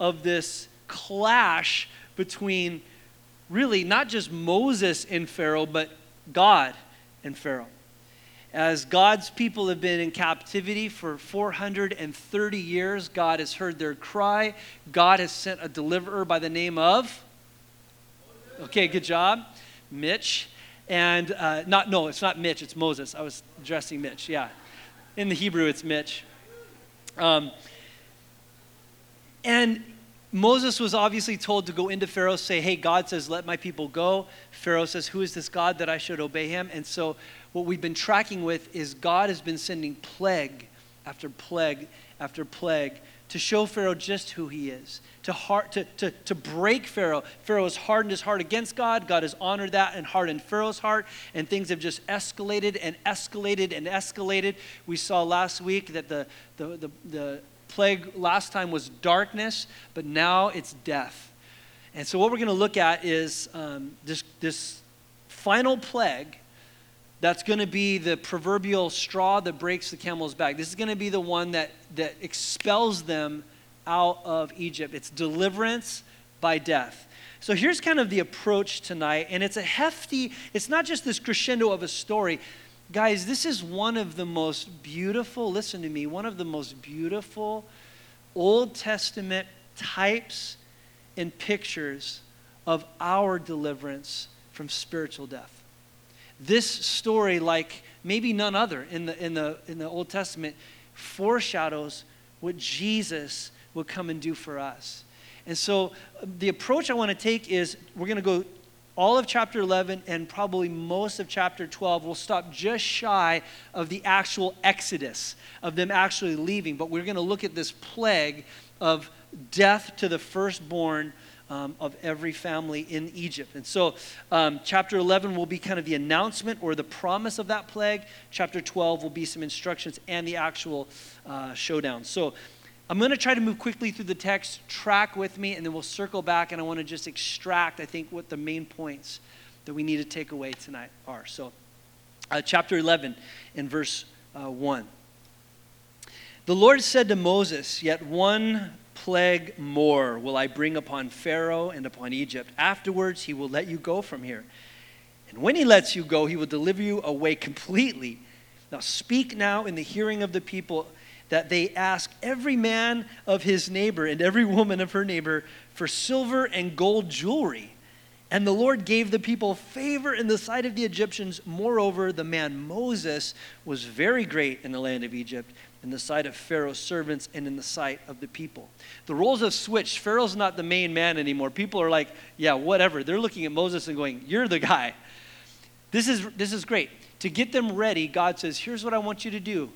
of this clash between really not just Moses and Pharaoh, but God and Pharaoh. As God's people have been in captivity for 430 years, God has heard their cry. God has sent a deliverer by the name of. Okay, good job. Mitch. And uh, not, no, it's not Mitch, it's Moses. I was addressing Mitch, yeah. In the Hebrew, it's Mitch. Um, and Moses was obviously told to go into Pharaoh, say, Hey, God says, let my people go. Pharaoh says, Who is this God that I should obey him? And so, what we've been tracking with is God has been sending plague after plague after plague to show Pharaoh just who he is, to, heart, to, to, to break Pharaoh. Pharaoh has hardened his heart against God. God has honored that and hardened Pharaoh's heart, and things have just escalated and escalated and escalated. We saw last week that the, the, the, the plague last time was darkness, but now it's death. And so, what we're going to look at is um, this, this final plague that's going to be the proverbial straw that breaks the camel's back. This is going to be the one that, that expels them out of Egypt. It's deliverance by death. So here's kind of the approach tonight, and it's a hefty, it's not just this crescendo of a story. Guys, this is one of the most beautiful, listen to me, one of the most beautiful Old Testament types and pictures of our deliverance from spiritual death. This story, like maybe none other in the, in the, in the Old Testament, foreshadows what Jesus would come and do for us. And so uh, the approach I want to take is we're going to go all of chapter 11 and probably most of chapter 12 will stop just shy of the actual exodus of them actually leaving but we're going to look at this plague of death to the firstborn um, of every family in Egypt. And so, um, chapter 11 will be kind of the announcement or the promise of that plague. Chapter 12 will be some instructions and the actual uh, showdown. So, I'm going to try to move quickly through the text, track with me, and then we'll circle back. And I want to just extract, I think, what the main points that we need to take away tonight are. So, uh, chapter 11 in verse uh, 1. The Lord said to Moses, Yet one plague more will I bring upon Pharaoh and upon Egypt. Afterwards, he will let you go from here. And when he lets you go, he will deliver you away completely. Now, speak now in the hearing of the people that they ask every man of his neighbor and every woman of her neighbor for silver and gold jewelry. And the Lord gave the people favor in the sight of the Egyptians. Moreover, the man Moses was very great in the land of Egypt in the sight of Pharaoh's servants and in the sight of the people. The roles have switched. Pharaoh's not the main man anymore. People are like, yeah, whatever. They're looking at Moses and going, you're the guy. This is, this is great. To get them ready, God says, here's what I want you to do.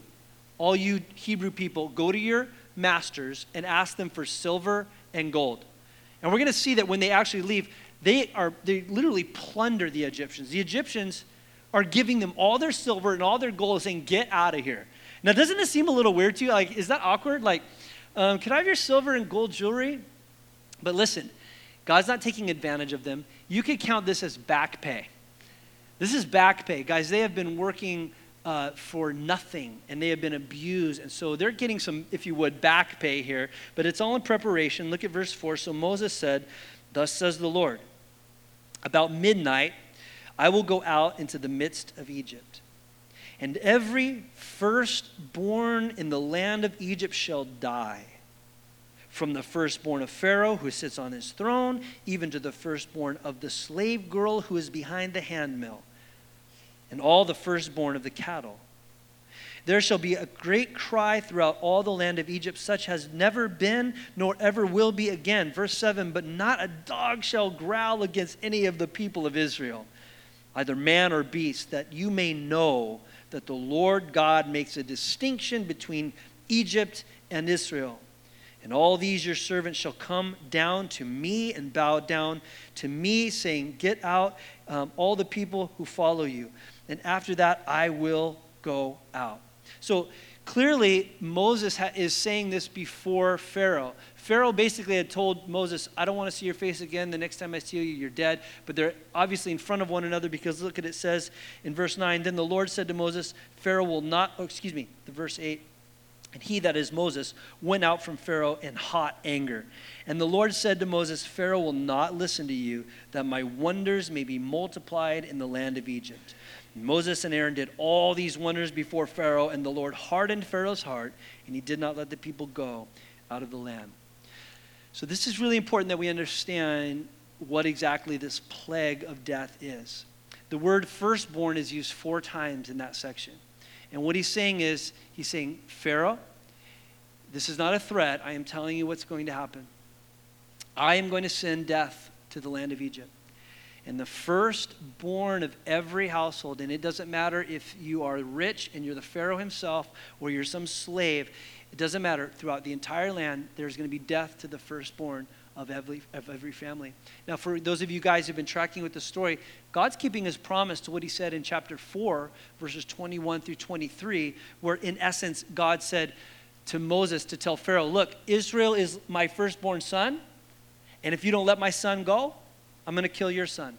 All you Hebrew people, go to your masters and ask them for silver and gold. And we're going to see that when they actually leave, they are they literally plunder the Egyptians. The Egyptians are giving them all their silver and all their gold, saying, "Get out of here." Now, doesn't this seem a little weird to you? Like, is that awkward? Like, um, can I have your silver and gold jewelry? But listen, God's not taking advantage of them. You could count this as back pay. This is back pay. Guys, they have been working uh, for nothing and they have been abused. And so they're getting some, if you would, back pay here. But it's all in preparation. Look at verse 4. So Moses said, Thus says the Lord, about midnight I will go out into the midst of Egypt and every firstborn in the land of Egypt shall die. From the firstborn of Pharaoh who sits on his throne, even to the firstborn of the slave girl who is behind the handmill, and all the firstborn of the cattle. There shall be a great cry throughout all the land of Egypt, such has never been, nor ever will be again. Verse 7 But not a dog shall growl against any of the people of Israel, either man or beast, that you may know that the Lord God makes a distinction between Egypt and Israel. And all these your servants shall come down to me and bow down to me, saying, Get out, um, all the people who follow you. And after that, I will go out. So clearly, Moses ha- is saying this before Pharaoh. Pharaoh basically had told Moses, I don't want to see your face again. The next time I see you, you're dead. But they're obviously in front of one another because look at it says in verse 9 Then the Lord said to Moses, Pharaoh will not, oh, excuse me, the verse 8. And he, that is Moses, went out from Pharaoh in hot anger. And the Lord said to Moses, Pharaoh will not listen to you, that my wonders may be multiplied in the land of Egypt. And Moses and Aaron did all these wonders before Pharaoh, and the Lord hardened Pharaoh's heart, and he did not let the people go out of the land. So, this is really important that we understand what exactly this plague of death is. The word firstborn is used four times in that section. And what he's saying is, he's saying, Pharaoh, this is not a threat. I am telling you what's going to happen. I am going to send death to the land of Egypt. And the firstborn of every household, and it doesn't matter if you are rich and you're the Pharaoh himself or you're some slave, it doesn't matter. Throughout the entire land, there's going to be death to the firstborn of every, of every family. Now, for those of you guys who've been tracking with the story, God's keeping his promise to what he said in chapter 4, verses 21 through 23, where in essence, God said to Moses to tell Pharaoh, Look, Israel is my firstborn son, and if you don't let my son go, I'm going to kill your son.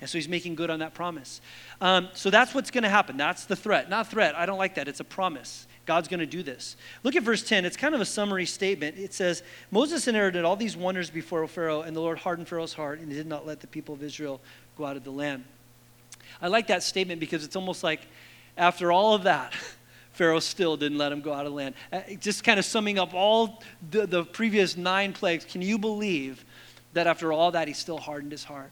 And so he's making good on that promise. Um, so that's what's going to happen. That's the threat. Not threat. I don't like that. It's a promise. God's going to do this. Look at verse 10. It's kind of a summary statement. It says, Moses and Aaron did all these wonders before Pharaoh, and the Lord hardened Pharaoh's heart, and he did not let the people of Israel go out of the land. I like that statement because it's almost like after all of that, Pharaoh still didn't let him go out of the land. Uh, just kind of summing up all the, the previous nine plagues, can you believe that after all that, he still hardened his heart?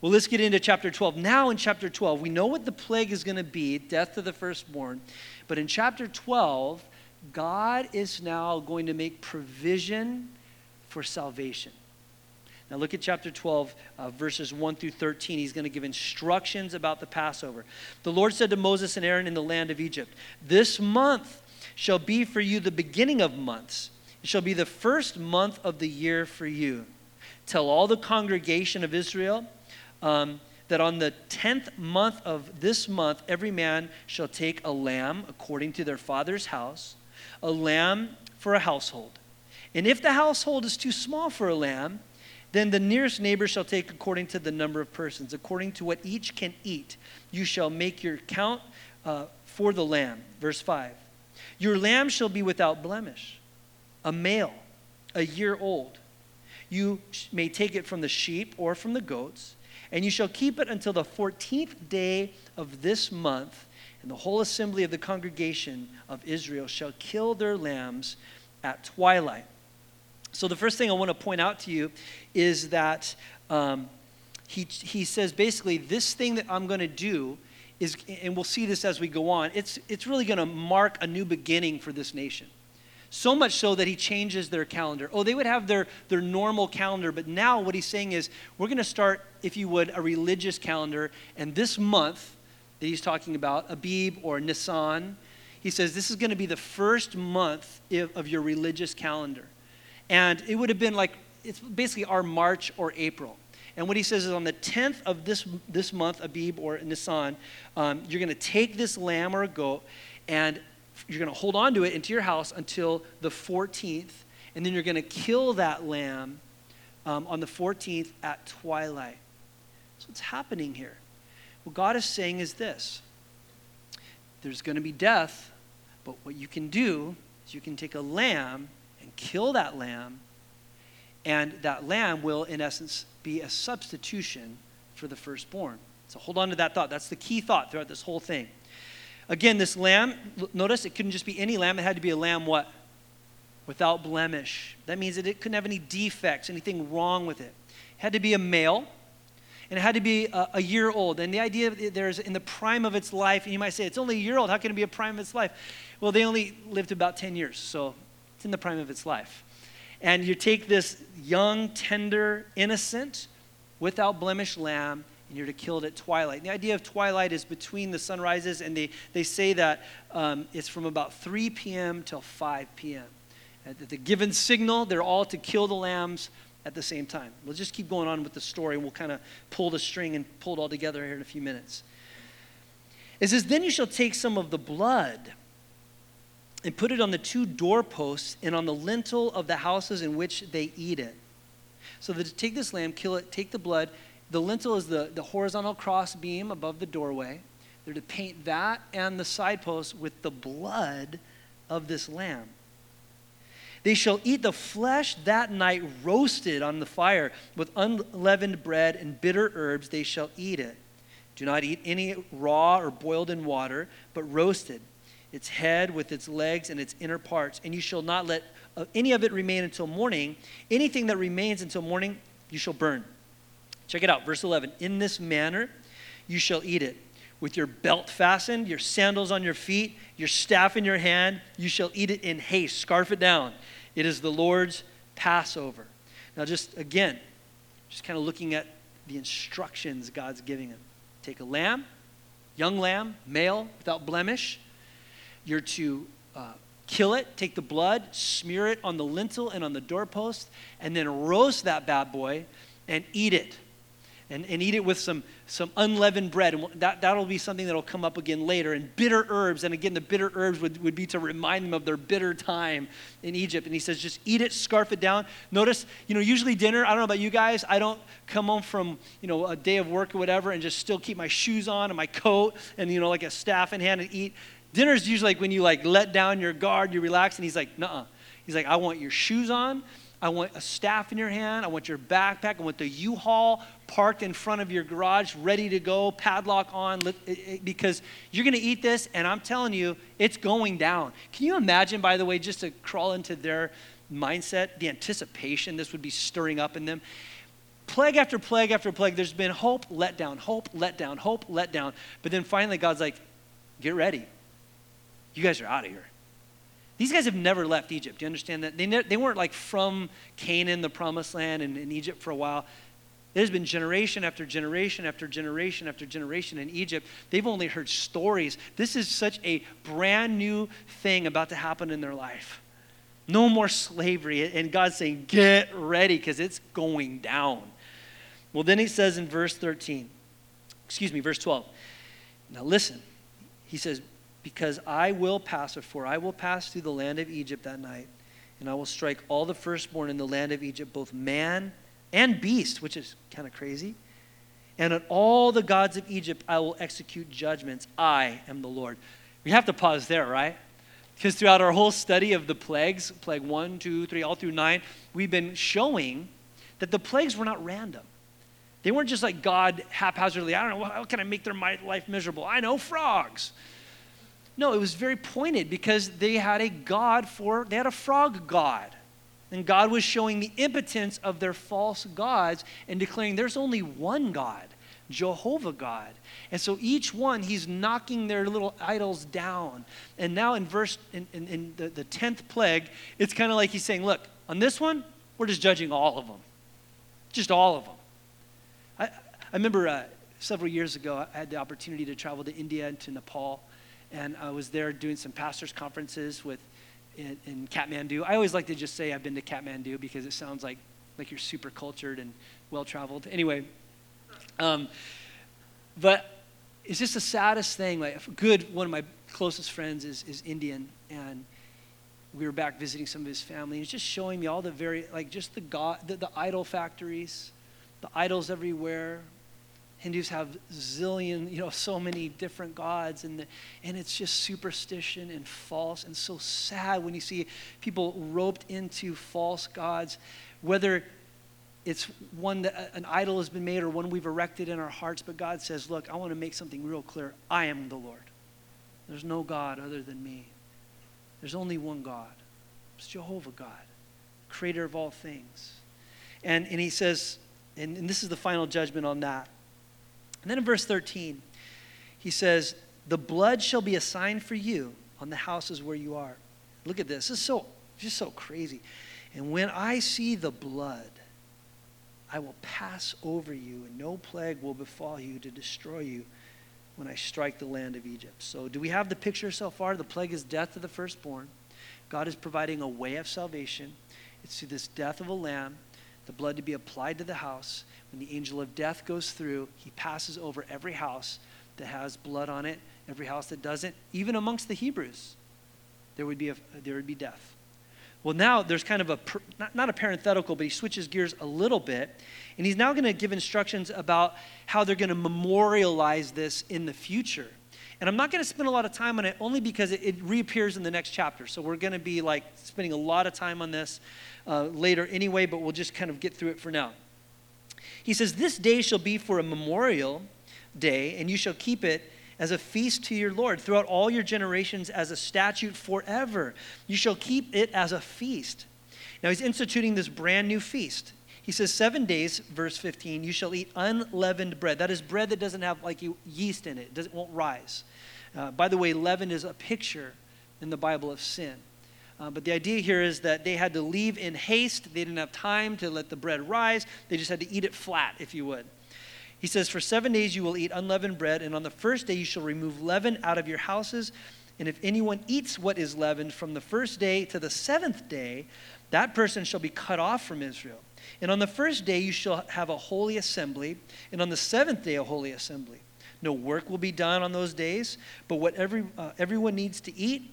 Well, let's get into chapter 12. Now, in chapter 12, we know what the plague is going to be death to the firstborn. But in chapter 12, God is now going to make provision for salvation. Now, look at chapter 12, uh, verses 1 through 13. He's going to give instructions about the Passover. The Lord said to Moses and Aaron in the land of Egypt, This month shall be for you the beginning of months. It shall be the first month of the year for you. Tell all the congregation of Israel, um, that on the tenth month of this month, every man shall take a lamb according to their father's house, a lamb for a household. And if the household is too small for a lamb, then the nearest neighbor shall take according to the number of persons, according to what each can eat. You shall make your count uh, for the lamb. Verse 5. Your lamb shall be without blemish, a male, a year old. You may take it from the sheep or from the goats and you shall keep it until the 14th day of this month, and the whole assembly of the congregation of Israel shall kill their lambs at twilight. So, the first thing I want to point out to you is that um, he, he says basically, this thing that I'm going to do is, and we'll see this as we go on, it's, it's really going to mark a new beginning for this nation. So much so that he changes their calendar. Oh, they would have their, their normal calendar, but now what he's saying is we're going to start, if you would, a religious calendar. And this month that he's talking about, Abib or Nisan, he says this is going to be the first month of your religious calendar. And it would have been like, it's basically our March or April. And what he says is on the 10th of this, this month, Abib or Nisan, um, you're going to take this lamb or a goat, and you're going to hold on to it into your house until the 14th, and then you're going to kill that lamb um, on the 14th at twilight. So, what's happening here? What God is saying is this there's going to be death, but what you can do is you can take a lamb and kill that lamb, and that lamb will, in essence, be a substitution for the firstborn. So, hold on to that thought. That's the key thought throughout this whole thing. Again, this lamb, notice it couldn't just be any lamb, it had to be a lamb what? Without blemish. That means that it couldn't have any defects, anything wrong with it. It had to be a male, and it had to be a, a year old. And the idea there's in the prime of its life, and you might say, it's only a year old, how can it be a prime of its life? Well, they only lived about 10 years, so it's in the prime of its life. And you take this young, tender, innocent, without blemish lamb, and you're to kill it at twilight. And the idea of twilight is between the sunrises, and they, they say that um, it's from about 3 p.m. till 5 p.m. At the given signal, they're all to kill the lambs at the same time. We'll just keep going on with the story, and we'll kind of pull the string and pull it all together here in a few minutes. It says, Then you shall take some of the blood and put it on the two doorposts and on the lintel of the houses in which they eat it. So that take this lamb, kill it, take the blood, the lintel is the, the horizontal cross beam above the doorway. They're to paint that and the side posts with the blood of this lamb. They shall eat the flesh that night roasted on the fire with unleavened bread and bitter herbs, they shall eat it. Do not eat any raw or boiled in water, but roasted, its head with its legs and its inner parts. And you shall not let uh, any of it remain until morning. Anything that remains until morning, you shall burn. Check it out, verse 11. In this manner you shall eat it. With your belt fastened, your sandals on your feet, your staff in your hand, you shall eat it in haste. Scarf it down. It is the Lord's Passover. Now, just again, just kind of looking at the instructions God's giving him. Take a lamb, young lamb, male, without blemish. You're to uh, kill it, take the blood, smear it on the lintel and on the doorpost, and then roast that bad boy and eat it and, and eat it with some, some unleavened bread. And that, that'll be something that'll come up again later. And bitter herbs. And again, the bitter herbs would, would be to remind them of their bitter time in Egypt. And he says, just eat it, scarf it down. Notice, you know, usually dinner, I don't know about you guys, I don't come home from, you know, a day of work or whatever and just still keep my shoes on and my coat and, you know, like a staff in hand and eat. Dinner is usually like when you like let down your guard, you relax. And he's like, nah. He's like, I want your shoes on. I want a staff in your hand. I want your backpack. I want the U Haul parked in front of your garage, ready to go, padlock on, because you're going to eat this, and I'm telling you, it's going down. Can you imagine, by the way, just to crawl into their mindset, the anticipation this would be stirring up in them? Plague after plague after plague, there's been hope, let down, hope, let down, hope, let down. But then finally, God's like, get ready. You guys are out of here. These guys have never left Egypt. Do you understand that? They, ne- they weren't like from Canaan, the promised land, and in Egypt for a while. There's been generation after generation after generation after generation in Egypt. They've only heard stories. This is such a brand new thing about to happen in their life. No more slavery. And God's saying, get ready because it's going down. Well, then he says in verse 13, excuse me, verse 12. Now listen. He says, because I will pass, or for I will pass through the land of Egypt that night, and I will strike all the firstborn in the land of Egypt, both man and beast, which is kind of crazy. And on all the gods of Egypt I will execute judgments. I am the Lord. We have to pause there, right? Because throughout our whole study of the plagues, plague one, two, three, all through nine, we've been showing that the plagues were not random. They weren't just like God haphazardly, I don't know, how can I make their life miserable? I know frogs. No, it was very pointed because they had a god for, they had a frog god. And God was showing the impotence of their false gods and declaring there's only one God, Jehovah God. And so each one, he's knocking their little idols down. And now in verse, in, in, in the, the 10th plague, it's kind of like he's saying, look, on this one, we're just judging all of them. Just all of them. I, I remember uh, several years ago, I had the opportunity to travel to India and to Nepal and I was there doing some pastors' conferences with in, in, Kathmandu. I always like to just say I've been to Kathmandu because it sounds like like you're super cultured and well traveled. Anyway, um, but it's just the saddest thing. Like, good one of my closest friends is is Indian, and we were back visiting some of his family. He's just showing me all the very like just the god the, the idol factories, the idols everywhere, Hindus have zillion, you know, so many different gods, and, the, and it's just superstition and false, and so sad when you see people roped into false gods, whether it's one that an idol has been made or one we've erected in our hearts. But God says, Look, I want to make something real clear. I am the Lord. There's no God other than me. There's only one God. It's Jehovah God, creator of all things. And, and he says, and, and this is the final judgment on that. And then in verse 13, he says, The blood shall be a sign for you on the houses where you are. Look at this. This is so just so crazy. And when I see the blood, I will pass over you, and no plague will befall you to destroy you when I strike the land of Egypt. So, do we have the picture so far? The plague is death of the firstborn. God is providing a way of salvation. It's through this death of a lamb, the blood to be applied to the house, when the angel of death goes through, he passes over every house that has blood on it, every house that doesn't, even amongst the Hebrews, there would be, a, there would be death. Well, now there's kind of a, not, not a parenthetical, but he switches gears a little bit. And he's now going to give instructions about how they're going to memorialize this in the future. And I'm not going to spend a lot of time on it only because it, it reappears in the next chapter. So we're going to be like spending a lot of time on this uh, later anyway, but we'll just kind of get through it for now. He says, This day shall be for a memorial day, and you shall keep it as a feast to your Lord throughout all your generations as a statute forever. You shall keep it as a feast. Now he's instituting this brand new feast. He says, Seven days, verse 15, you shall eat unleavened bread. That is bread that doesn't have like yeast in it, it, won't rise. Uh, by the way, leaven is a picture in the Bible of sin. Uh, but the idea here is that they had to leave in haste. They didn't have time to let the bread rise. They just had to eat it flat, if you would. He says, For seven days you will eat unleavened bread, and on the first day you shall remove leaven out of your houses. And if anyone eats what is leavened from the first day to the seventh day, that person shall be cut off from Israel. And on the first day you shall have a holy assembly, and on the seventh day a holy assembly. No work will be done on those days, but what every, uh, everyone needs to eat,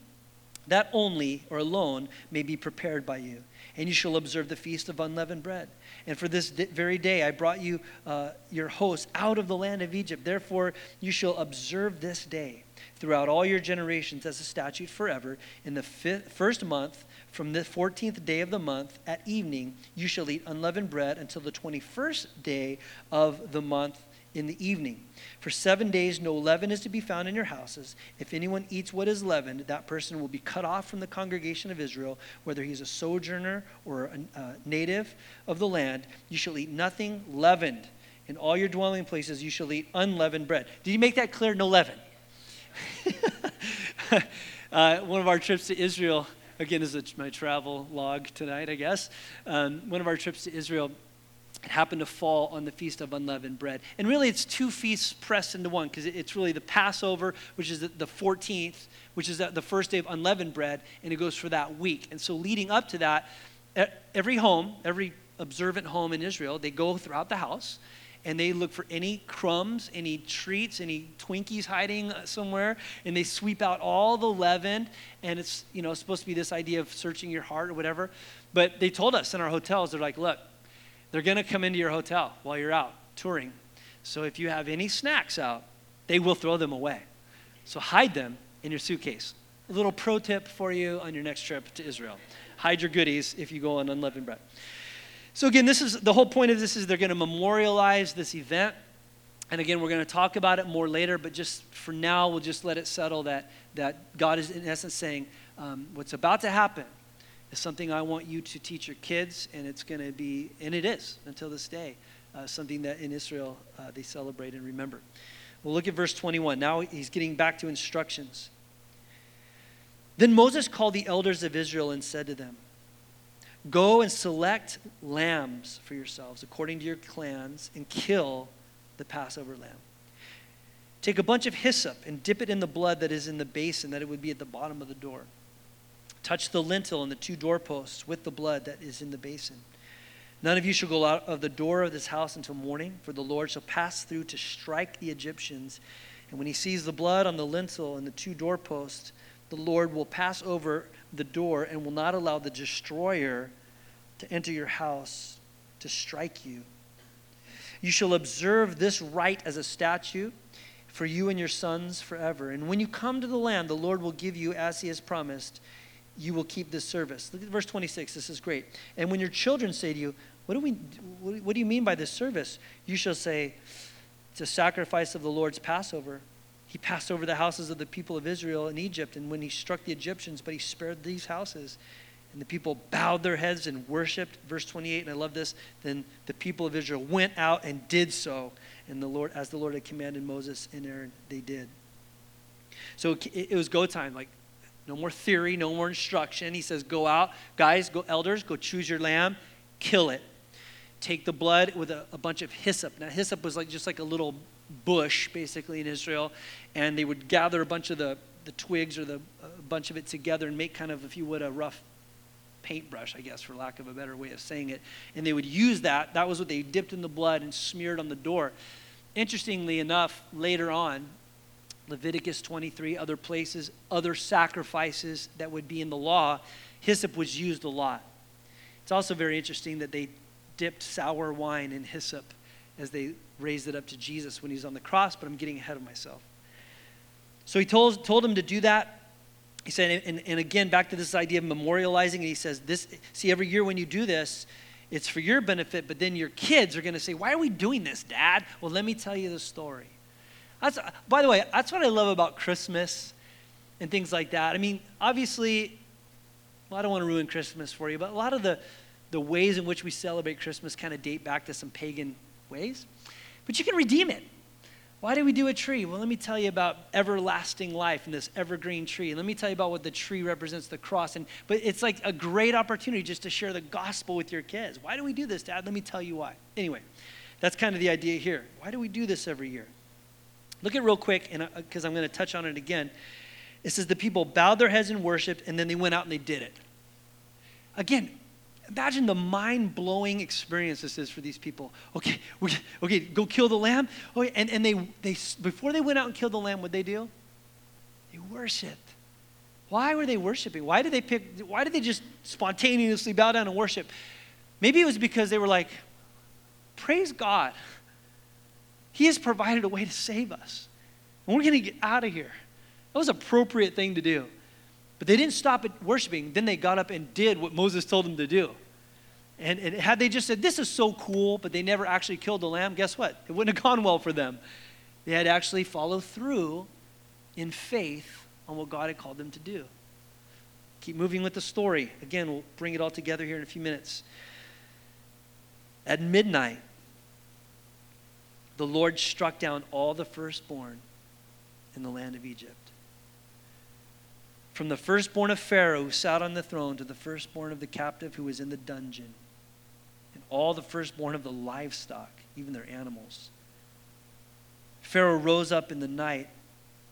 that only or alone may be prepared by you. And you shall observe the feast of unleavened bread. And for this very day I brought you uh, your host out of the land of Egypt. Therefore you shall observe this day throughout all your generations as a statute forever. In the first month, from the 14th day of the month at evening, you shall eat unleavened bread until the 21st day of the month in the evening. For seven days, no leaven is to be found in your houses. If anyone eats what is leavened, that person will be cut off from the congregation of Israel, whether he's a sojourner or a, a native of the land. You shall eat nothing leavened. In all your dwelling places, you shall eat unleavened bread. Did you make that clear? No leaven. uh, one of our trips to Israel, again, is my travel log tonight, I guess. Um, one of our trips to Israel it happened to fall on the Feast of Unleavened Bread. And really, it's two feasts pressed into one because it's really the Passover, which is the 14th, which is the first day of unleavened bread, and it goes for that week. And so, leading up to that, every home, every observant home in Israel, they go throughout the house and they look for any crumbs, any treats, any Twinkies hiding uh, somewhere, and they sweep out all the leaven. And it's you know supposed to be this idea of searching your heart or whatever. But they told us in our hotels, they're like, look, they're going to come into your hotel while you're out touring. So if you have any snacks out, they will throw them away. So hide them in your suitcase. A little pro tip for you on your next trip to Israel. Hide your goodies if you go on unleavened bread. So again, this is the whole point of this is they're going to memorialize this event. And again, we're going to talk about it more later, but just for now, we'll just let it settle that, that God is in essence saying, um, what's about to happen is something I want you to teach your kids, and it's going to be, and it is until this day, uh, something that in Israel uh, they celebrate and remember. Well, look at verse 21. Now he's getting back to instructions. Then Moses called the elders of Israel and said to them, Go and select lambs for yourselves according to your clans and kill the Passover lamb. Take a bunch of hyssop and dip it in the blood that is in the basin that it would be at the bottom of the door. Touch the lintel and the two doorposts with the blood that is in the basin. None of you shall go out of the door of this house until morning, for the Lord shall pass through to strike the Egyptians. And when he sees the blood on the lintel and the two doorposts, the Lord will pass over the door and will not allow the destroyer to enter your house to strike you. You shall observe this rite as a statute for you and your sons forever. And when you come to the land, the Lord will give you as he has promised you will keep this service. Look at verse 26. This is great. And when your children say to you, what do, we, what do you mean by this service? You shall say, It's a sacrifice of the Lord's Passover. He passed over the houses of the people of Israel in Egypt, and when he struck the Egyptians, but he spared these houses. And the people bowed their heads and worshiped. Verse 28, and I love this. Then the people of Israel went out and did so. And the Lord, as the Lord had commanded Moses and Aaron, they did. So it was go time. Like no more theory, no more instruction. He says, Go out, guys, go, elders, go choose your lamb, kill it. Take the blood with a, a bunch of hyssop. Now, hyssop was like just like a little bush, basically, in Israel. And they would gather a bunch of the, the twigs or the a bunch of it together and make kind of, if you would, a rough paintbrush, I guess, for lack of a better way of saying it. And they would use that. That was what they dipped in the blood and smeared on the door. Interestingly enough, later on, Leviticus 23, other places, other sacrifices that would be in the law, hyssop was used a lot. It's also very interesting that they dipped sour wine in hyssop as they raised it up to Jesus when he's on the cross, but I'm getting ahead of myself. So he told, told him to do that. He said, and, and again, back to this idea of memorializing, and he says, this, see, every year when you do this, it's for your benefit, but then your kids are going to say, Why are we doing this, Dad? Well, let me tell you the story. That's, by the way, that's what I love about Christmas and things like that. I mean, obviously, well, I don't want to ruin Christmas for you, but a lot of the, the ways in which we celebrate Christmas kind of date back to some pagan ways. But you can redeem it. Why do we do a tree? Well, let me tell you about everlasting life and this evergreen tree. Let me tell you about what the tree represents, the cross. And but it's like a great opportunity just to share the gospel with your kids. Why do we do this, Dad? Let me tell you why. Anyway, that's kind of the idea here. Why do we do this every year? Look at real quick, and uh, because I'm going to touch on it again. It says the people bowed their heads and worshiped, and then they went out and they did it. Again, imagine the mind blowing experience this is for these people. Okay, okay, okay go kill the lamb. Oh, and, and they, they, before they went out and killed the lamb, what they do? They worshiped. Why were they worshiping? Why did they pick, why did they just spontaneously bow down and worship? Maybe it was because they were like, praise God. He has provided a way to save us. And we're going to get out of here. That was an appropriate thing to do. But they didn't stop at worshiping. Then they got up and did what Moses told them to do. And, and had they just said, This is so cool, but they never actually killed the lamb, guess what? It wouldn't have gone well for them. They had actually followed through in faith on what God had called them to do. Keep moving with the story. Again, we'll bring it all together here in a few minutes. At midnight, the Lord struck down all the firstborn in the land of Egypt. From the firstborn of Pharaoh who sat on the throne to the firstborn of the captive who was in the dungeon, and all the firstborn of the livestock, even their animals. Pharaoh rose up in the night,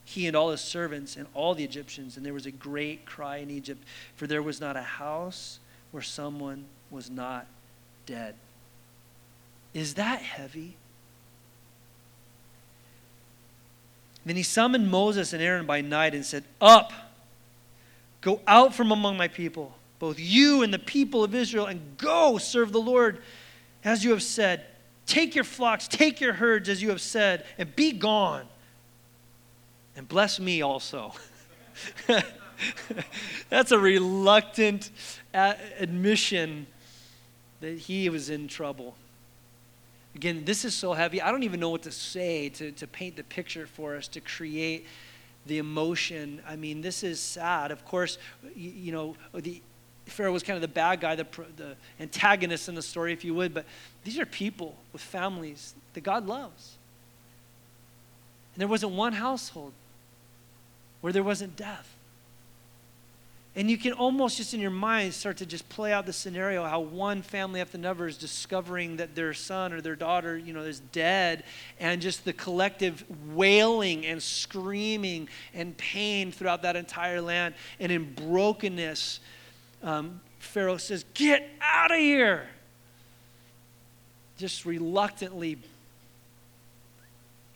he and all his servants and all the Egyptians, and there was a great cry in Egypt, for there was not a house where someone was not dead. Is that heavy? Then he summoned Moses and Aaron by night and said, Up! Go out from among my people, both you and the people of Israel, and go serve the Lord as you have said. Take your flocks, take your herds as you have said, and be gone. And bless me also. That's a reluctant uh, admission that he was in trouble. Again, this is so heavy. I don't even know what to say to, to paint the picture for us, to create the emotion. I mean, this is sad. Of course, you, you know, the, Pharaoh was kind of the bad guy, the, the antagonist in the story, if you would, but these are people with families that God loves. And there wasn't one household where there wasn't death. And you can almost just in your mind start to just play out the scenario how one family after another is discovering that their son or their daughter, you know, is dead, and just the collective wailing and screaming and pain throughout that entire land. And in brokenness, um, Pharaoh says, Get out of here! Just reluctantly,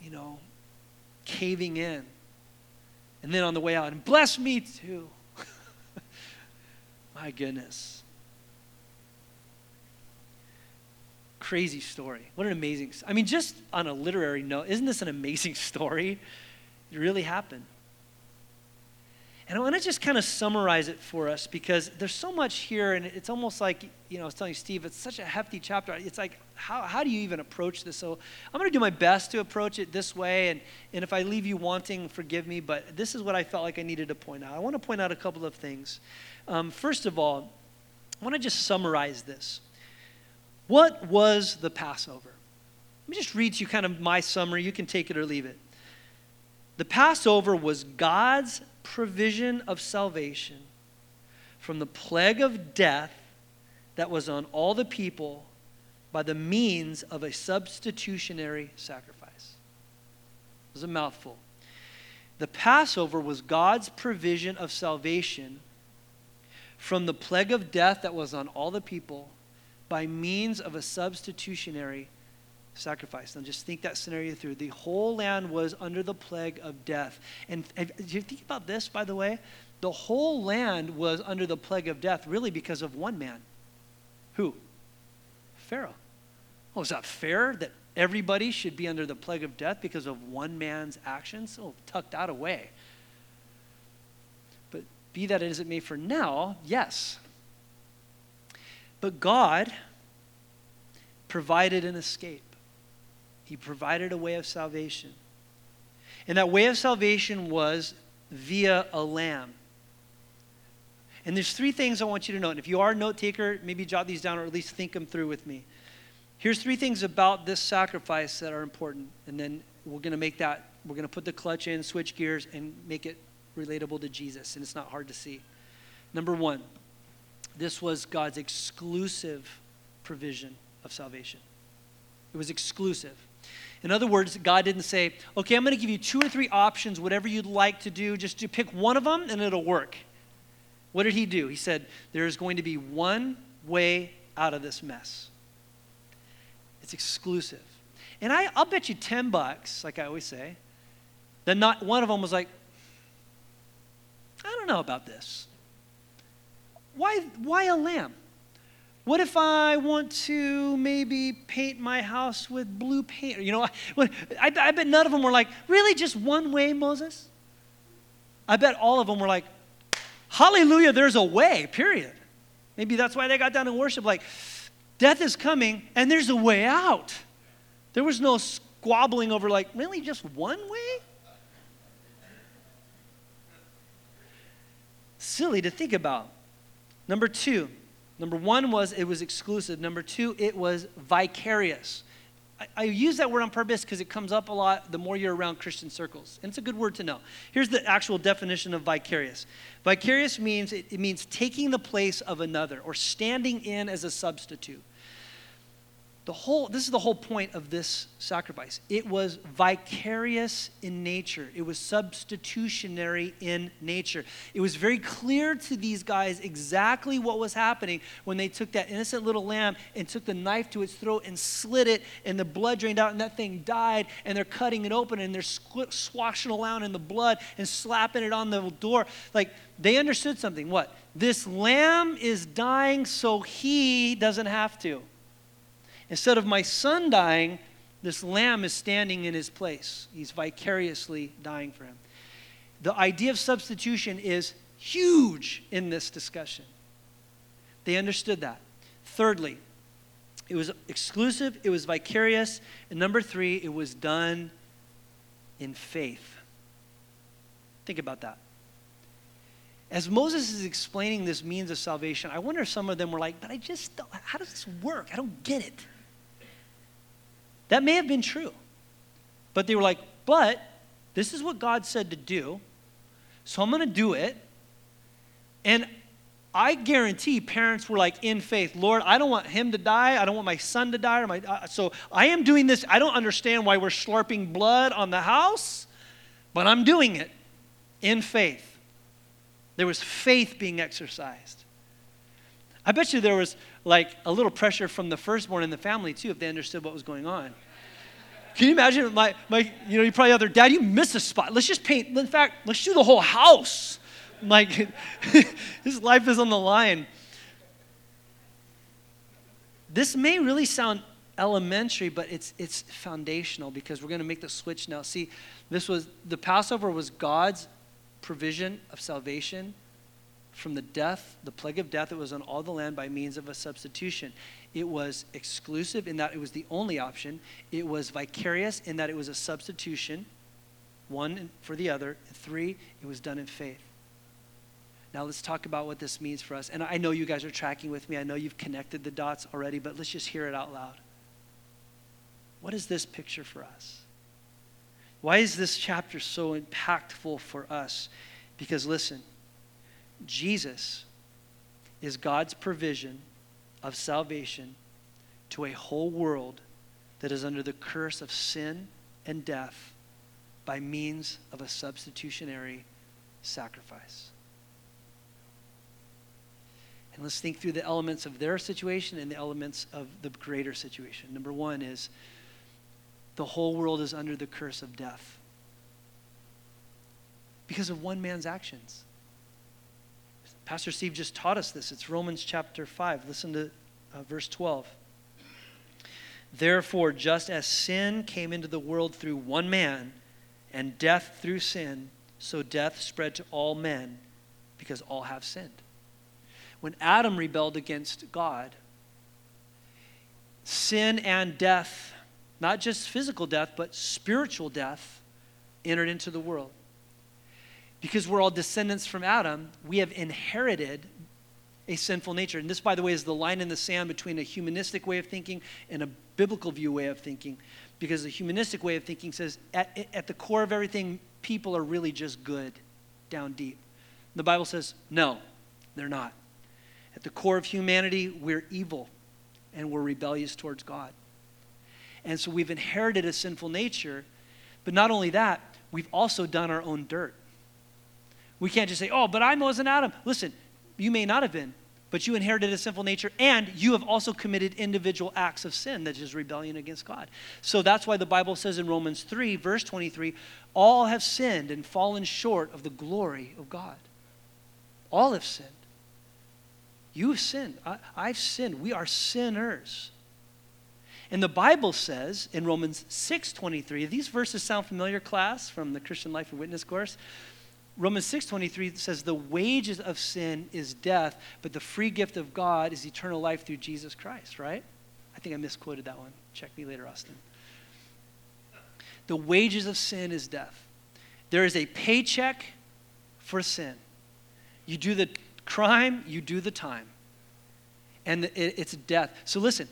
you know, caving in. And then on the way out, and bless me too. My goodness. Crazy story. What an amazing I mean, just on a literary note, isn't this an amazing story? It really happened. And I want to just kind of summarize it for us because there's so much here, and it's almost like, you know, I was telling you, Steve, it's such a hefty chapter. It's like, how, how do you even approach this? So I'm going to do my best to approach it this way, and, and if I leave you wanting, forgive me, but this is what I felt like I needed to point out. I want to point out a couple of things. Um, first of all, I want to just summarize this. What was the Passover? Let me just read you kind of my summary. You can take it or leave it. The Passover was God's provision of salvation from the plague of death that was on all the people by the means of a substitutionary sacrifice. It was a mouthful. The Passover was God's provision of salvation from the plague of death that was on all the people by means of a substitutionary sacrifice. Now, just think that scenario through. The whole land was under the plague of death. And do you think about this, by the way? The whole land was under the plague of death really because of one man. Who? Pharaoh. Oh, is that fair that everybody should be under the plague of death because of one man's actions. Oh, tuck that away. But be that as it may for now, yes. But God provided an escape. He provided a way of salvation. And that way of salvation was via a lamb. And there's three things I want you to note. And if you are a note taker, maybe jot these down or at least think them through with me. Here's three things about this sacrifice that are important. And then we're going to make that, we're going to put the clutch in, switch gears, and make it relatable to Jesus. And it's not hard to see. Number one, this was God's exclusive provision of salvation. It was exclusive. In other words, God didn't say, okay, I'm going to give you two or three options, whatever you'd like to do, just to pick one of them and it'll work. What did he do? He said, There's going to be one way out of this mess. It's exclusive. And I, I'll bet you 10 bucks, like I always say, that not one of them was like, I don't know about this. Why, why a lamb? What if I want to maybe paint my house with blue paint? You know, I, I, bet none of them were like, really, just one way, Moses? I bet all of them were like, Hallelujah, there's a way, period. Maybe that's why they got down in worship like, death is coming and there's a way out. There was no squabbling over, like, really, just one way? Silly to think about. Number two, number one was it was exclusive. Number two, it was vicarious. I, I use that word on purpose because it comes up a lot the more you're around Christian circles. And it's a good word to know. Here's the actual definition of vicarious vicarious means it, it means taking the place of another or standing in as a substitute the whole this is the whole point of this sacrifice. It was vicarious in nature. It was substitutionary in nature. It was very clear to these guys exactly what was happening when they took that innocent little lamb and took the knife to its throat and slit it and the blood drained out and that thing died and they're cutting it open and they're swashing around in the blood and slapping it on the door. Like they understood something. What? This lamb is dying so he doesn't have to Instead of my son dying, this lamb is standing in his place. He's vicariously dying for him. The idea of substitution is huge in this discussion. They understood that. Thirdly, it was exclusive, it was vicarious, and number three, it was done in faith. Think about that. As Moses is explaining this means of salvation, I wonder if some of them were like, but I just, how does this work? I don't get it. That may have been true. But they were like, but this is what God said to do, so I'm going to do it. And I guarantee parents were like in faith, Lord, I don't want him to die. I don't want my son to die. Or my, uh, so I am doing this. I don't understand why we're slurping blood on the house, but I'm doing it in faith. There was faith being exercised. I bet you there was like a little pressure from the firstborn in the family too, if they understood what was going on. Can you imagine my, my you know, you probably other dad, you missed a spot. Let's just paint, in fact, let's do the whole house. Like, his life is on the line. This may really sound elementary, but it's, it's foundational because we're to make the switch now. See, this was, the Passover was God's provision of salvation from the death, the plague of death that was on all the land by means of a substitution. It was exclusive in that it was the only option. It was vicarious in that it was a substitution, one for the other. And three, it was done in faith. Now let's talk about what this means for us. And I know you guys are tracking with me. I know you've connected the dots already, but let's just hear it out loud. What is this picture for us? Why is this chapter so impactful for us? Because listen, Jesus is God's provision of salvation to a whole world that is under the curse of sin and death by means of a substitutionary sacrifice. And let's think through the elements of their situation and the elements of the greater situation. Number one is the whole world is under the curse of death because of one man's actions. Pastor Steve just taught us this. It's Romans chapter 5. Listen to uh, verse 12. Therefore, just as sin came into the world through one man, and death through sin, so death spread to all men because all have sinned. When Adam rebelled against God, sin and death, not just physical death, but spiritual death, entered into the world. Because we're all descendants from Adam, we have inherited a sinful nature. And this, by the way, is the line in the sand between a humanistic way of thinking and a biblical view way of thinking. Because the humanistic way of thinking says at, at the core of everything, people are really just good down deep. The Bible says, no, they're not. At the core of humanity, we're evil and we're rebellious towards God. And so we've inherited a sinful nature, but not only that, we've also done our own dirt. We can't just say, oh, but I wasn't Adam. Listen, you may not have been, but you inherited a sinful nature, and you have also committed individual acts of sin that is rebellion against God. So that's why the Bible says in Romans 3, verse 23, all have sinned and fallen short of the glory of God. All have sinned. You've sinned. I, have sinned. We are sinners. And the Bible says in Romans 6:23, these verses sound familiar, class, from the Christian Life and Witness course. Romans 6:23 says the wages of sin is death, but the free gift of God is eternal life through Jesus Christ, right? I think I misquoted that one. Check me later, Austin. The wages of sin is death. There is a paycheck for sin. You do the crime, you do the time. And it's death. So listen,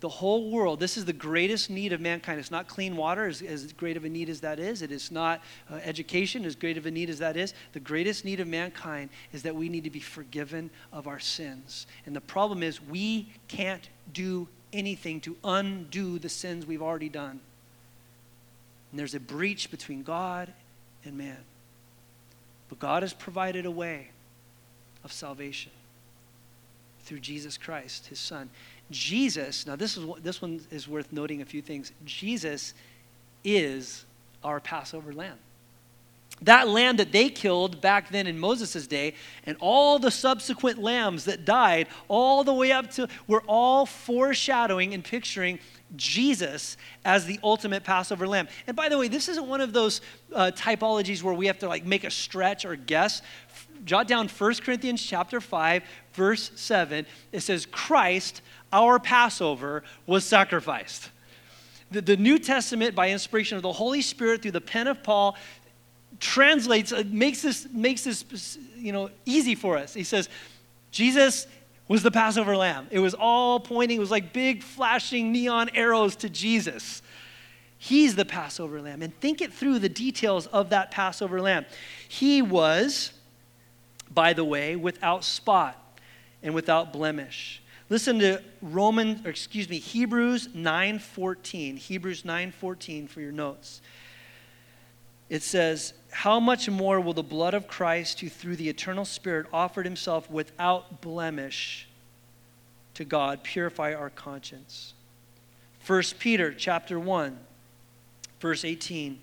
the whole world, this is the greatest need of mankind. It's not clean water, as, as great of a need as that is. It is not uh, education, as great of a need as that is. The greatest need of mankind is that we need to be forgiven of our sins. And the problem is, we can't do anything to undo the sins we've already done. And there's a breach between God and man. But God has provided a way of salvation through Jesus Christ, his Son. Jesus, now this, is, this one is worth noting a few things. Jesus is our Passover lamb. That lamb that they killed back then in Moses' day, and all the subsequent lambs that died, all the way up to, were all foreshadowing and picturing Jesus as the ultimate Passover lamb. And by the way, this isn't one of those uh, typologies where we have to like make a stretch or guess. Jot down 1 Corinthians chapter 5, verse 7. It says, Christ, our Passover was sacrificed. The, the New Testament, by inspiration of the Holy Spirit through the pen of Paul, translates, uh, makes this, makes this you know, easy for us. He says, Jesus was the Passover lamb. It was all pointing, it was like big flashing neon arrows to Jesus. He's the Passover lamb. And think it through the details of that Passover lamb. He was, by the way, without spot and without blemish. Listen to Romans, or excuse me, Hebrews 9:14. Hebrews 9:14 for your notes. It says, "How much more will the blood of Christ, who through the eternal Spirit offered himself without blemish to God, purify our conscience?" 1 Peter chapter 1, verse 18.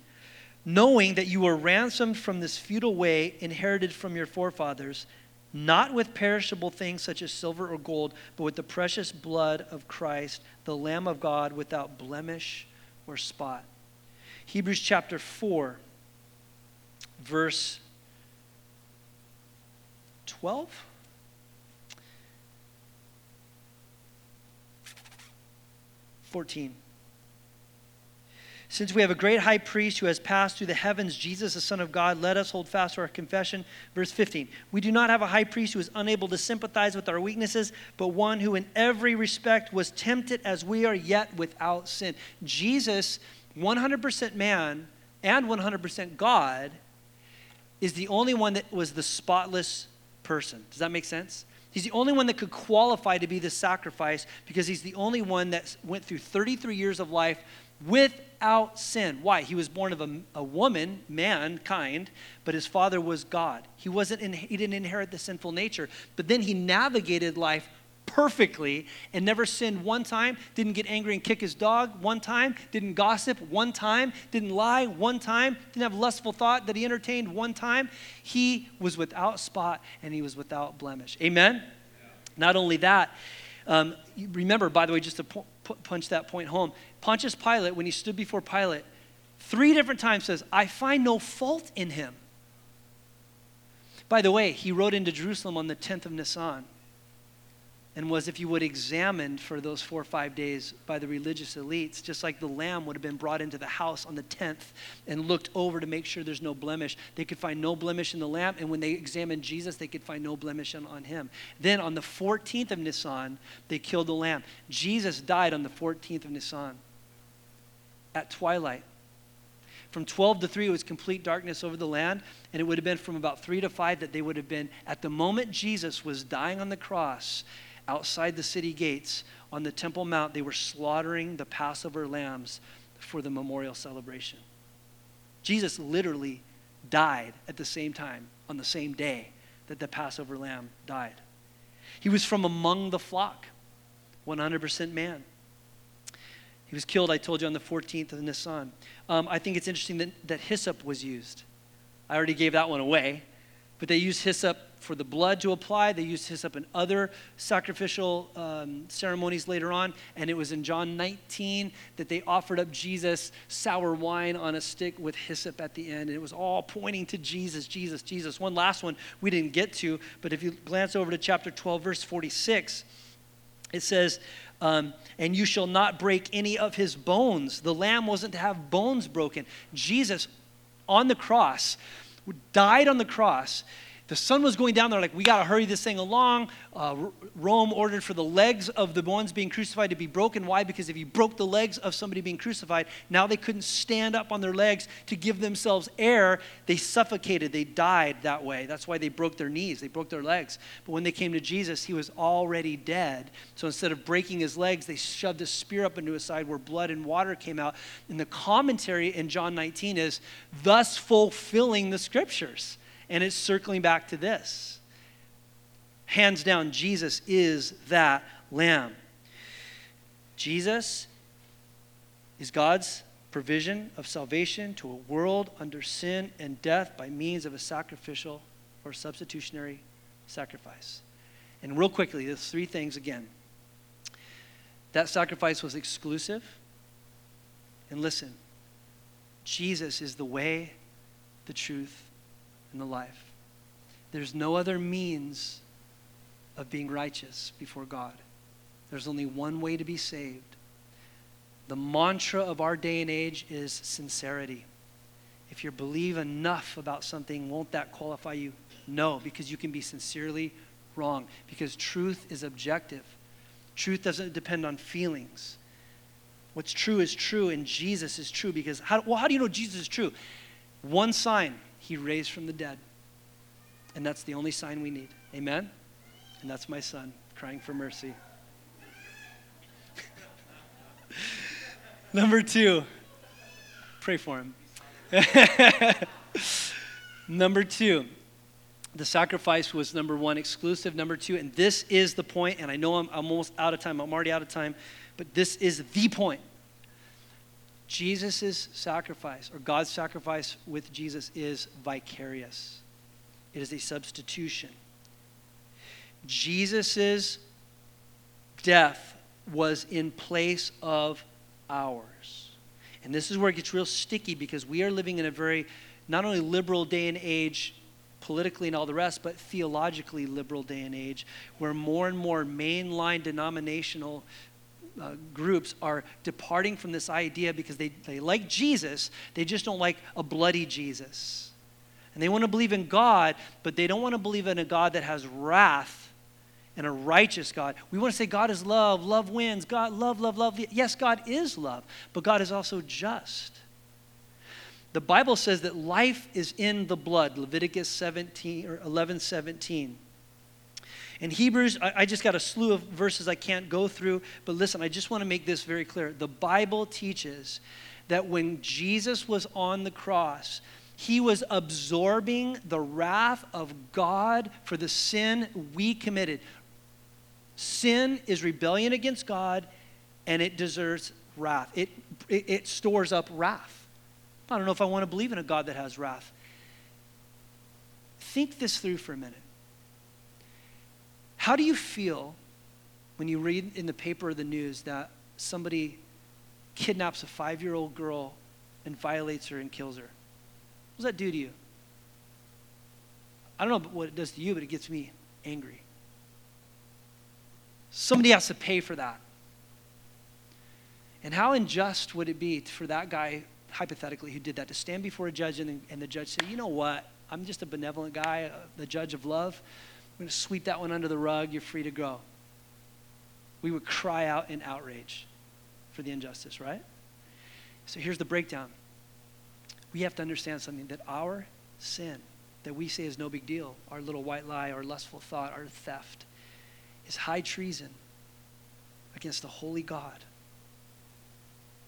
Knowing that you were ransomed from this futile way inherited from your forefathers, not with perishable things such as silver or gold, but with the precious blood of Christ, the Lamb of God, without blemish or spot. Hebrews chapter 4, verse 12. Fourteen. Since we have a great high priest who has passed through the heavens, Jesus, the Son of God, let us hold fast to our confession. Verse 15 We do not have a high priest who is unable to sympathize with our weaknesses, but one who in every respect was tempted as we are, yet without sin. Jesus, 100% man and 100% God, is the only one that was the spotless person. Does that make sense? He's the only one that could qualify to be the sacrifice because he's the only one that went through 33 years of life without sin. Why? He was born of a, a woman, mankind, but his father was God. He wasn't in, he didn't inherit the sinful nature, but then he navigated life perfectly and never sinned one time, didn't get angry and kick his dog one time, didn't gossip one time, didn't lie one time, didn't have lustful thought that he entertained one time. He was without spot and he was without blemish. Amen? Yeah. Not only that, um, remember, by the way, just to po- punch that point home. Pontius Pilate, when he stood before Pilate, three different times says, I find no fault in him. By the way, he rode into Jerusalem on the 10th of Nisan and was, if you would, examined for those four or five days by the religious elites, just like the lamb would have been brought into the house on the 10th and looked over to make sure there's no blemish. They could find no blemish in the lamb, and when they examined Jesus, they could find no blemish on, on him. Then on the 14th of Nisan, they killed the lamb. Jesus died on the 14th of Nisan at twilight. From 12 to 3, it was complete darkness over the land. And it would have been from about 3 to 5 that they would have been, at the moment Jesus was dying on the cross, outside the city gates on the Temple Mount, they were slaughtering the Passover lambs for the memorial celebration. Jesus literally died at the same time, on the same day that the Passover lamb died. He was from among the flock, 100% man. He was killed, I told you, on the 14th of Nisan. Um, I think it's interesting that, that hyssop was used. I already gave that one away, but they used hyssop for the blood to apply. They used hyssop in other sacrificial um, ceremonies later on. And it was in John 19 that they offered up Jesus sour wine on a stick with hyssop at the end. And it was all pointing to Jesus, Jesus, Jesus. One last one we didn't get to, but if you glance over to chapter 12, verse 46, it says, um, and you shall not break any of his bones. The lamb wasn't to have bones broken. Jesus on the cross died on the cross the sun was going down. They're like, we got to hurry this thing along. Uh, Rome ordered for the legs of the ones being crucified to be broken. Why? Because if you broke the legs of somebody being crucified, now they couldn't stand up on their legs to give themselves air. They suffocated. They died that way. That's why they broke their knees. They broke their legs. But when they came to Jesus, he was already dead. So instead of breaking his legs, they shoved a spear up into his side where blood and water came out. And the commentary in John 19 is thus fulfilling the scriptures. And it's circling back to this. Hands down, Jesus is that lamb. Jesus is God's provision of salvation to a world under sin and death by means of a sacrificial or substitutionary sacrifice. And real quickly, there's three things again. That sacrifice was exclusive. And listen, Jesus is the way, the truth, in the life. There's no other means of being righteous before God. There's only one way to be saved. The mantra of our day and age is sincerity. If you believe enough about something, won't that qualify you? No, because you can be sincerely wrong. Because truth is objective. Truth doesn't depend on feelings. What's true is true, and Jesus is true because, how, well, how do you know Jesus is true? One sign he raised from the dead. And that's the only sign we need. Amen? And that's my son crying for mercy. Number two, pray for him. number two, the sacrifice was number one, exclusive. Number two, and this is the point, and I know I'm, I'm almost out of time, I'm already out of time, but this is the point. Jesus' sacrifice, or God's sacrifice with Jesus, is vicarious, it is a substitution. Jesus' death was in place of ours. And this is where it gets real sticky because we are living in a very, not only liberal day and age, politically and all the rest, but theologically liberal day and age, where more and more mainline denominational uh, groups are departing from this idea because they, they like Jesus, they just don't like a bloody Jesus. And they want to believe in God, but they don't want to believe in a God that has wrath and a righteous God. We want to say God is love, love wins, God, love, love, love. Yes, God is love, but God is also just. The Bible says that life is in the blood, Leviticus 17 or 11, 17. In Hebrews, I, I just got a slew of verses I can't go through, but listen, I just want to make this very clear. The Bible teaches that when Jesus was on the cross, he was absorbing the wrath of God for the sin we committed. Sin is rebellion against God, and it deserves wrath. It, it, it, stores up wrath. I don't know if I want to believe in a God that has wrath. Think this through for a minute. How do you feel when you read in the paper or the news that somebody kidnaps a five year old girl and violates her and kills her? What does that do to you? I don't know what it does to you, but it gets me angry. Somebody has to pay for that. And how unjust would it be for that guy, hypothetically, who did that, to stand before a judge and, and the judge say, you know what? I'm just a benevolent guy, uh, the judge of love. Going to sweep that one under the rug. You're free to go. We would cry out in outrage for the injustice, right? So here's the breakdown. We have to understand something that our sin, that we say is no big deal, our little white lie, our lustful thought, our theft, is high treason against the holy God.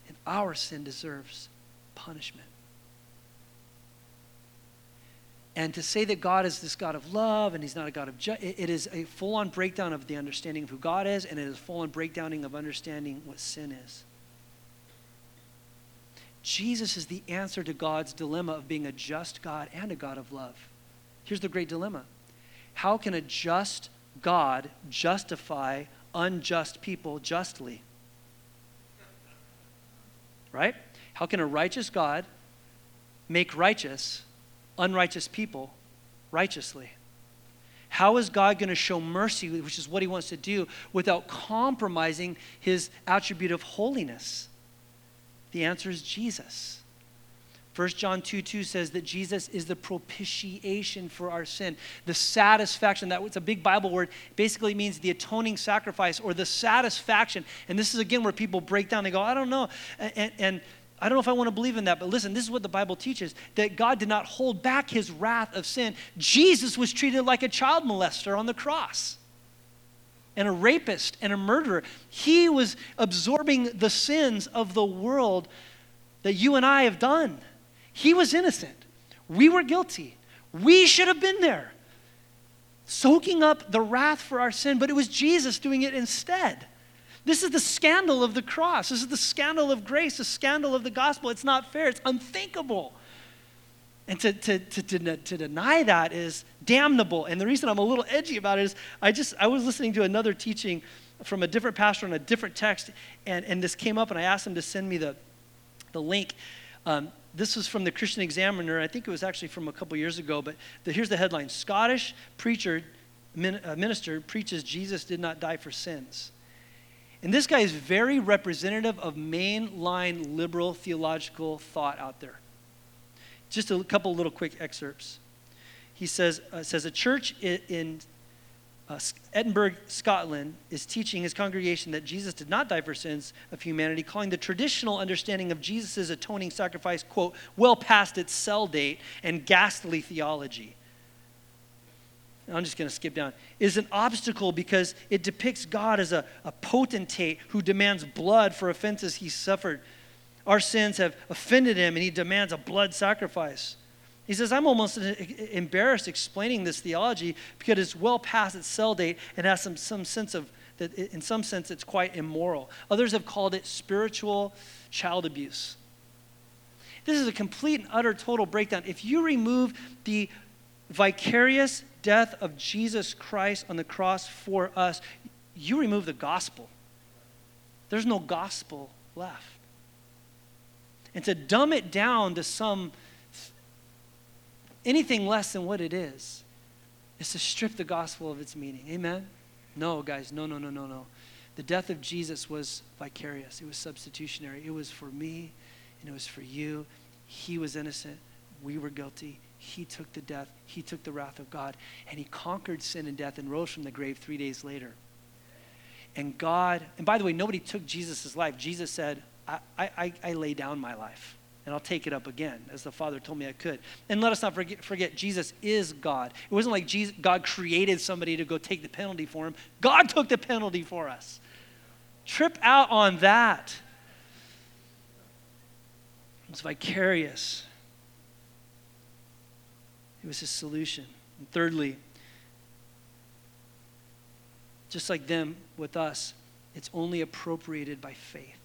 And our sin deserves punishment. And to say that God is this God of love and He's not a God of it is a full on breakdown of the understanding of who God is, and it is a full on breakdowning of understanding what sin is. Jesus is the answer to God's dilemma of being a just God and a God of love. Here's the great dilemma How can a just God justify unjust people justly? Right? How can a righteous God make righteous unrighteous people righteously? How is God going to show mercy, which is what he wants to do, without compromising his attribute of holiness? The answer is Jesus. 1 John 2 2 says that Jesus is the propitiation for our sin. The satisfaction, that was a big Bible word, basically means the atoning sacrifice or the satisfaction. And this is again where people break down. They go, I don't know. And, and I don't know if I want to believe in that, but listen, this is what the Bible teaches that God did not hold back his wrath of sin. Jesus was treated like a child molester on the cross and a rapist and a murderer. He was absorbing the sins of the world that you and I have done. He was innocent. We were guilty. We should have been there, soaking up the wrath for our sin, but it was Jesus doing it instead. This is the scandal of the cross. This is the scandal of grace, the scandal of the gospel. It's not fair, it's unthinkable. And to, to, to, to, to deny that is damnable. And the reason I'm a little edgy about it is I just I was listening to another teaching from a different pastor on a different text, and, and this came up, and I asked him to send me the, the link. Um, this was from the Christian Examiner. I think it was actually from a couple years ago, but the, here's the headline Scottish preacher, min, uh, minister preaches Jesus did not die for sins. And this guy is very representative of mainline liberal theological thought out there. Just a couple little quick excerpts. He says, uh, says a church in, uh, Edinburgh, Scotland, is teaching his congregation that Jesus did not die for sins of humanity, calling the traditional understanding of Jesus' atoning sacrifice, quote, well past its sell date and ghastly theology. I'm just going to skip down, is an obstacle because it depicts God as a, a potentate who demands blood for offenses he suffered. Our sins have offended him, and he demands a blood sacrifice. He says, I'm almost embarrassed explaining this theology because it's well past its sell date and has some, some sense of that, in some sense, it's quite immoral. Others have called it spiritual child abuse. This is a complete and utter total breakdown. If you remove the vicarious death of Jesus Christ on the cross for us, you remove the gospel. There's no gospel left. And to dumb it down to some anything less than what it is is to strip the gospel of its meaning. Amen? No, guys, no, no, no, no, no. The death of Jesus was vicarious, it was substitutionary. It was for me and it was for you. He was innocent, we were guilty. He took the death, he took the wrath of God, and he conquered sin and death and rose from the grave three days later. And God, and by the way, nobody took Jesus' life. Jesus said, I, I, I lay down my life and I'll take it up again, as the Father told me I could. And let us not forget, forget Jesus is God. It wasn't like Jesus, God created somebody to go take the penalty for him, God took the penalty for us. Trip out on that. It's vicarious. It was his solution. And thirdly, just like them with us, it's only appropriated by faith.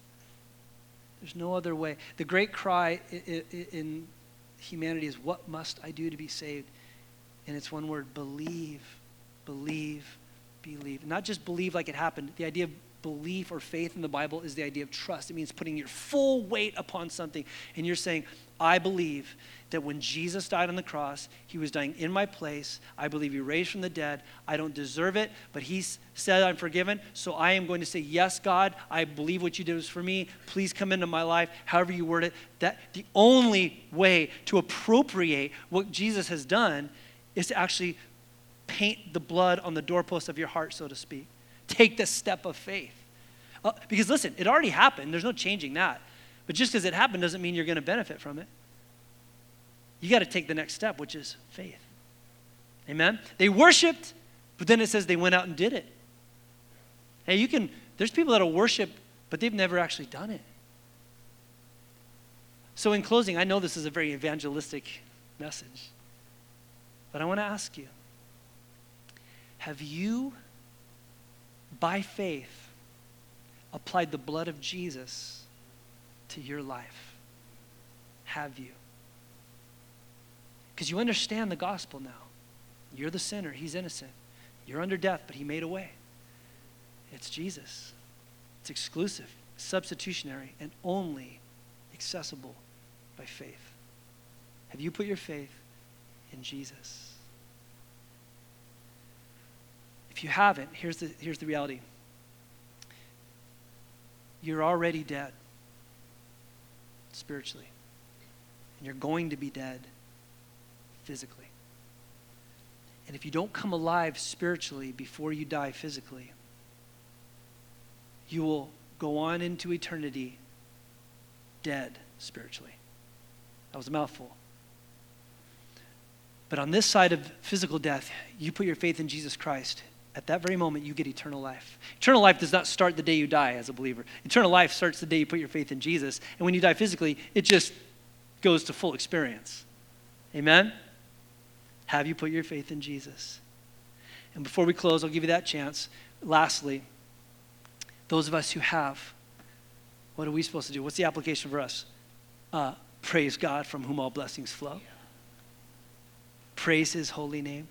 There's no other way. The great cry in humanity is, What must I do to be saved? And it's one word believe, believe, believe. Not just believe like it happened. The idea of belief or faith in the Bible is the idea of trust. It means putting your full weight upon something. And you're saying, I believe that when Jesus died on the cross, he was dying in my place. I believe he raised from the dead. I don't deserve it, but he said I'm forgiven. So I am going to say, Yes, God, I believe what you did was for me. Please come into my life, however you word it. That the only way to appropriate what Jesus has done is to actually paint the blood on the doorpost of your heart, so to speak. Take the step of faith. Uh, because listen, it already happened. There's no changing that. But just because it happened doesn't mean you're going to benefit from it. You got to take the next step, which is faith. Amen? They worshiped, but then it says they went out and did it. Hey, you can, there's people that'll worship, but they've never actually done it. So, in closing, I know this is a very evangelistic message, but I want to ask you have you, by faith, applied the blood of Jesus to your life? Have you? Because you understand the gospel now. You're the sinner, he's innocent. You're under death, but he made a way. It's Jesus. It's exclusive, substitutionary, and only accessible by faith. Have you put your faith in Jesus? If you haven't, here's the, here's the reality you're already dead spiritually, and you're going to be dead physically. And if you don't come alive spiritually before you die physically, you will go on into eternity dead spiritually. That was a mouthful. But on this side of physical death, you put your faith in Jesus Christ. At that very moment, you get eternal life. Eternal life does not start the day you die as a believer. Eternal life starts the day you put your faith in Jesus. And when you die physically, it just goes to full experience. Amen? Have you put your faith in Jesus? And before we close, I'll give you that chance. Lastly, those of us who have, what are we supposed to do? What's the application for us? Uh, praise God from whom all blessings flow. Praise his holy name.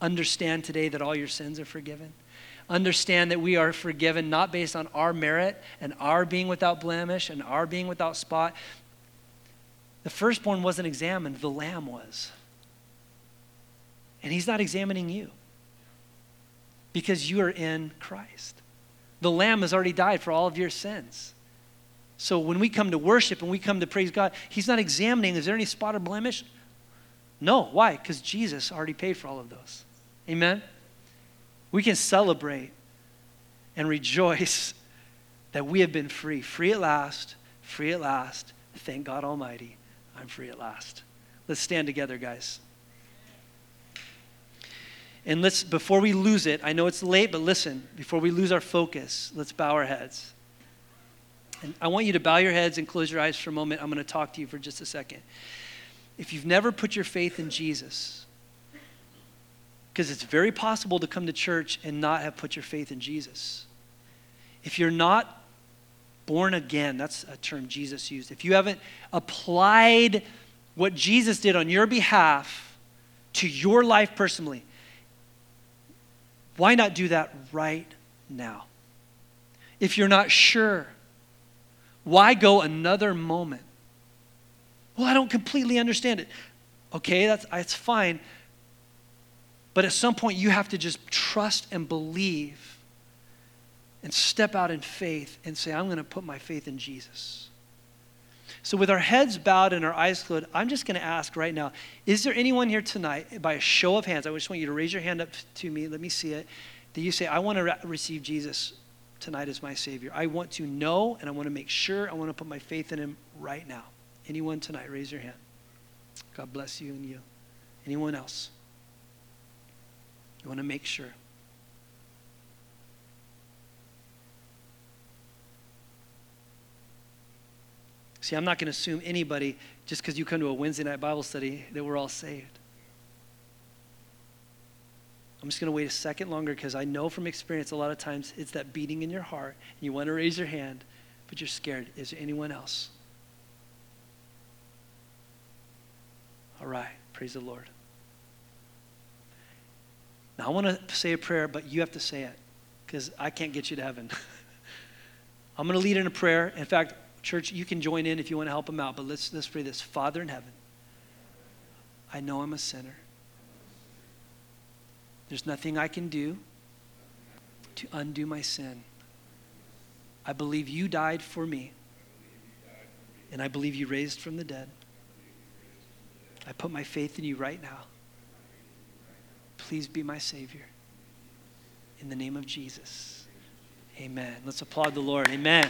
Understand today that all your sins are forgiven. Understand that we are forgiven not based on our merit and our being without blemish and our being without spot. The firstborn wasn't examined, the lamb was. And He's not examining you because you are in Christ. The Lamb has already died for all of your sins. So when we come to worship and we come to praise God, He's not examining, is there any spot or blemish? No. Why? Because Jesus already paid for all of those. Amen? We can celebrate and rejoice that we have been free. Free at last, free at last. Thank God Almighty, I'm free at last. Let's stand together, guys. And let's, before we lose it, I know it's late, but listen, before we lose our focus, let's bow our heads. And I want you to bow your heads and close your eyes for a moment. I'm going to talk to you for just a second. If you've never put your faith in Jesus, because it's very possible to come to church and not have put your faith in Jesus. If you're not born again, that's a term Jesus used. If you haven't applied what Jesus did on your behalf to your life personally, why not do that right now? If you're not sure, why go another moment? Well, I don't completely understand it. Okay, that's, that's fine. But at some point, you have to just trust and believe and step out in faith and say, I'm going to put my faith in Jesus. So, with our heads bowed and our eyes closed, I'm just going to ask right now is there anyone here tonight, by a show of hands, I just want you to raise your hand up to me, let me see it, that you say, I want to re- receive Jesus tonight as my Savior. I want to know and I want to make sure, I want to put my faith in Him right now. Anyone tonight, raise your hand. God bless you and you. Anyone else? You want to make sure. See, I'm not going to assume anybody, just because you come to a Wednesday night Bible study, that we're all saved. I'm just going to wait a second longer because I know from experience a lot of times it's that beating in your heart. And you want to raise your hand, but you're scared. Is there anyone else? All right. Praise the Lord. Now, I want to say a prayer, but you have to say it because I can't get you to heaven. I'm going to lead in a prayer. In fact, church, you can join in if you want to help him out, but let's, let's pray this. Father in heaven, I know I'm a sinner. There's nothing I can do to undo my sin. I believe you died for me, and I believe you raised from the dead. I put my faith in you right now. Please be my Savior. In the name of Jesus. Amen. Let's applaud the Lord. Amen.